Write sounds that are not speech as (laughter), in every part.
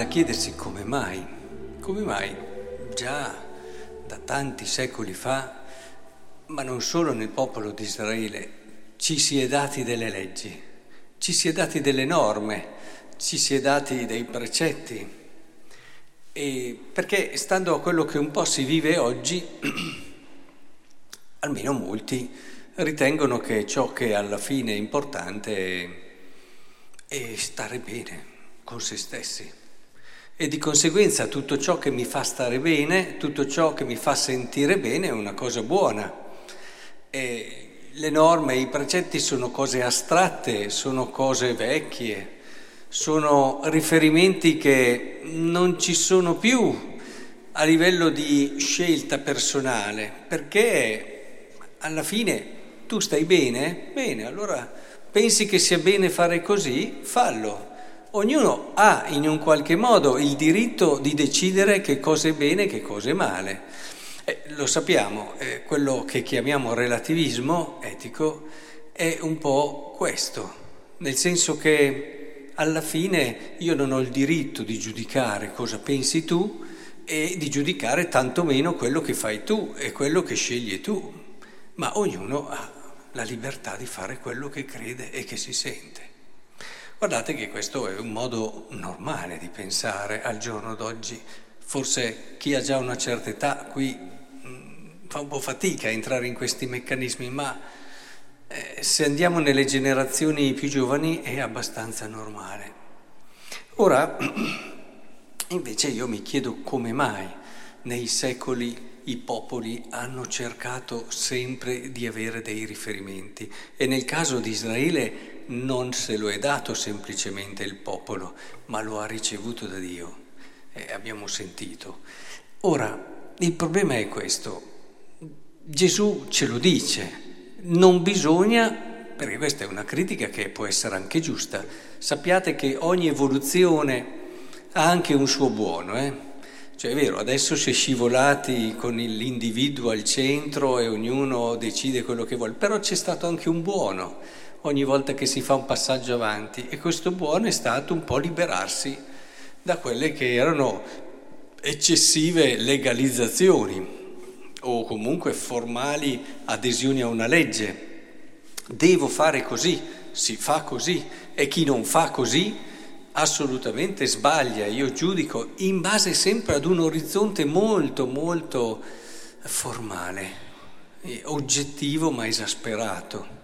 da chiedersi come mai, come mai già da tanti secoli fa, ma non solo nel popolo di Israele, ci si è dati delle leggi, ci si è dati delle norme, ci si è dati dei precetti. E perché stando a quello che un po' si vive oggi, (clears throat) almeno molti ritengono che ciò che alla fine è importante è stare bene con se stessi. E di conseguenza tutto ciò che mi fa stare bene, tutto ciò che mi fa sentire bene è una cosa buona. E le norme, i precetti sono cose astratte, sono cose vecchie, sono riferimenti che non ci sono più a livello di scelta personale, perché alla fine tu stai bene? Bene, allora pensi che sia bene fare così? Fallo. Ognuno ha in un qualche modo il diritto di decidere che cosa è bene e che cosa è male. Eh, lo sappiamo, eh, quello che chiamiamo relativismo etico è un po' questo, nel senso che alla fine io non ho il diritto di giudicare cosa pensi tu e di giudicare tantomeno quello che fai tu e quello che scegli tu, ma ognuno ha la libertà di fare quello che crede e che si sente. Guardate che questo è un modo normale di pensare al giorno d'oggi. Forse chi ha già una certa età qui mh, mm, fa un po' fatica a entrare in questi meccanismi, ma eh, se andiamo nelle generazioni più giovani è abbastanza normale. Ora, (clears throat) invece io mi chiedo come mai nei secoli i popoli hanno cercato sempre di avere dei riferimenti e nel caso di Israele non se lo è dato semplicemente il popolo, ma lo ha ricevuto da Dio. Eh, abbiamo sentito. Ora, il problema è questo. Gesù ce lo dice, non bisogna, perché questa è una critica che può essere anche giusta, sappiate che ogni evoluzione ha anche un suo buono, eh? Cioè è vero, adesso si è scivolati con l'individuo al centro e ognuno decide quello che vuole, però c'è stato anche un buono ogni volta che si fa un passaggio avanti e questo buono è stato un po' liberarsi da quelle che erano eccessive legalizzazioni o comunque formali adesioni a una legge. Devo fare così, si fa così e chi non fa così assolutamente sbaglia, io giudico in base sempre ad un orizzonte molto, molto formale, oggettivo ma esasperato.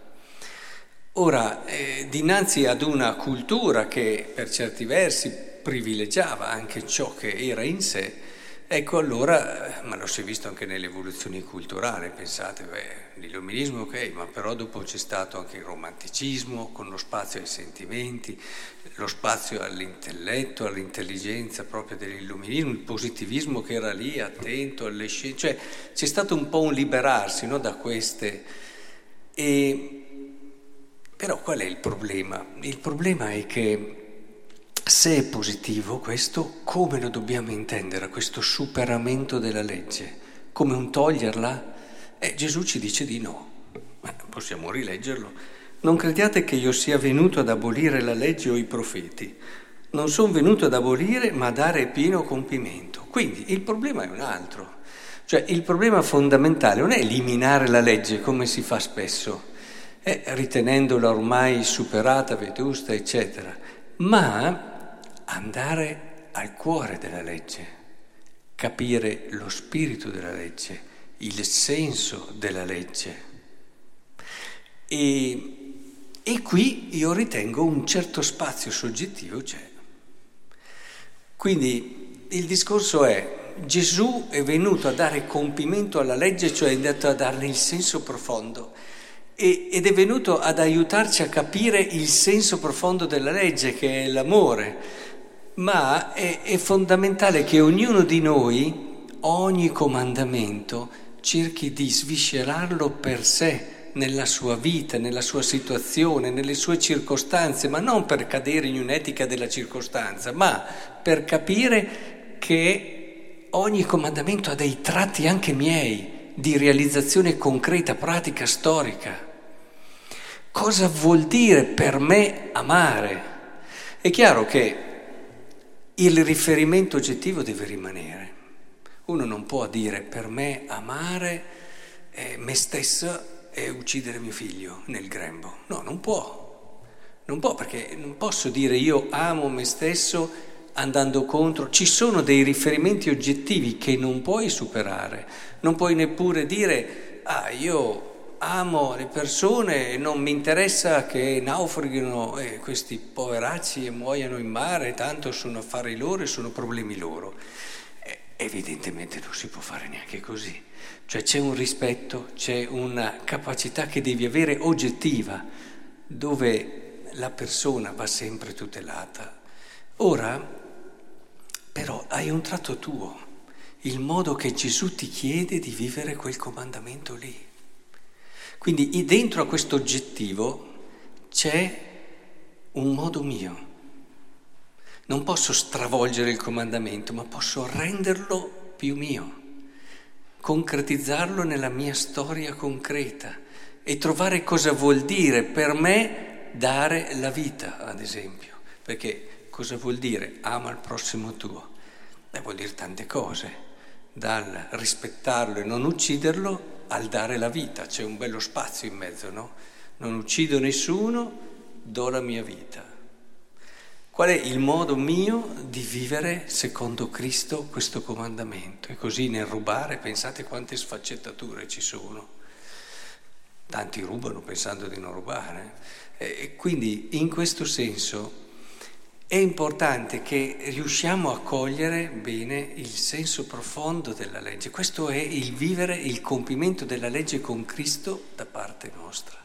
Ora, eh, dinanzi ad una cultura che per certi versi privilegiava anche ciò che era in sé, Ecco allora, ma lo si è visto anche nell'evoluzione culturale, pensate, beh, l'illuminismo ok, ma però dopo c'è stato anche il romanticismo con lo spazio ai sentimenti, lo spazio all'intelletto, all'intelligenza proprio dell'illuminismo, il positivismo che era lì attento alle scienze, cioè c'è stato un po' un liberarsi no, da queste. E, però qual è il problema? Il problema è che se è positivo questo, come lo dobbiamo intendere, questo superamento della legge? Come un toglierla? Eh, Gesù ci dice di no. Eh, possiamo rileggerlo. Non crediate che io sia venuto ad abolire la legge o i profeti. Non sono venuto ad abolire, ma a dare pieno compimento. Quindi il problema è un altro. Cioè il problema fondamentale non è eliminare la legge come si fa spesso, eh, ritenendola ormai superata, vetusta, eccetera, ma andare al cuore della legge, capire lo spirito della legge, il senso della legge. E, e qui io ritengo un certo spazio soggettivo c'è. Quindi il discorso è Gesù è venuto a dare compimento alla legge, cioè è andato a darle il senso profondo ed è venuto ad aiutarci a capire il senso profondo della legge, che è l'amore ma è, è fondamentale che ognuno di noi, ogni comandamento, cerchi di sviscerarlo per sé, nella sua vita, nella sua situazione, nelle sue circostanze, ma non per cadere in un'etica della circostanza, ma per capire che ogni comandamento ha dei tratti anche miei di realizzazione concreta, pratica, storica. Cosa vuol dire per me amare? È chiaro che il riferimento oggettivo deve rimanere. Uno non può dire per me amare me stesso e uccidere mio figlio nel grembo. No, non può. Non può perché non posso dire io amo me stesso andando contro. Ci sono dei riferimenti oggettivi che non puoi superare. Non puoi neppure dire ah io amo le persone e non mi interessa che naufraghino eh, questi poveracci e muoiano in mare, tanto sono affari loro e sono problemi loro. Eh, evidentemente non si può fare neanche così. Cioè c'è un rispetto, c'è una capacità che devi avere oggettiva, dove la persona va sempre tutelata. Ora, però, hai un tratto tuo, il modo che Gesù ti chiede di vivere quel comandamento lì. Quindi dentro a questo oggettivo c'è un modo mio. Non posso stravolgere il comandamento, ma posso renderlo più mio, concretizzarlo nella mia storia concreta e trovare cosa vuol dire per me dare la vita, ad esempio. Perché cosa vuol dire ama il prossimo tuo? Beh, vuol dire tante cose, dal rispettarlo e non ucciderlo al dare la vita, c'è un bello spazio in mezzo, no? Non uccido nessuno, do la mia vita. Qual è il modo mio di vivere secondo Cristo questo comandamento? E così nel rubare pensate quante sfaccettature ci sono. Tanti rubano pensando di non rubare. E quindi in questo senso è importante che riusciamo a cogliere bene il senso profondo della legge. Questo è il vivere il compimento della legge con Cristo da parte nostra.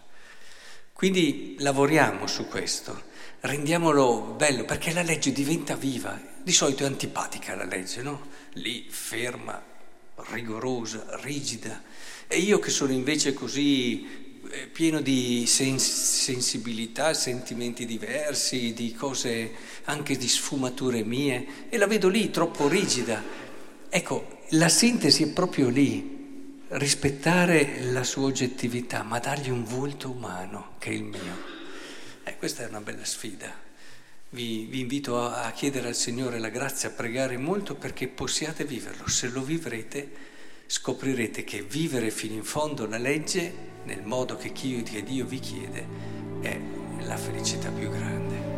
Quindi lavoriamo su questo, rendiamolo bello, perché la legge diventa viva. Di solito è antipatica la legge, no? Lì ferma, rigorosa, rigida. E io che sono invece così pieno di sens- sensibilità, sentimenti diversi, di cose anche di sfumature mie e la vedo lì troppo rigida. Ecco, la sintesi è proprio lì, rispettare la sua oggettività, ma dargli un volto umano che è il mio. Eh, questa è una bella sfida. Vi, vi invito a, a chiedere al Signore la grazia, a pregare molto perché possiate viverlo. Se lo vivrete, scoprirete che vivere fino in fondo la legge nel modo che Dio vi chiede è la felicità più grande.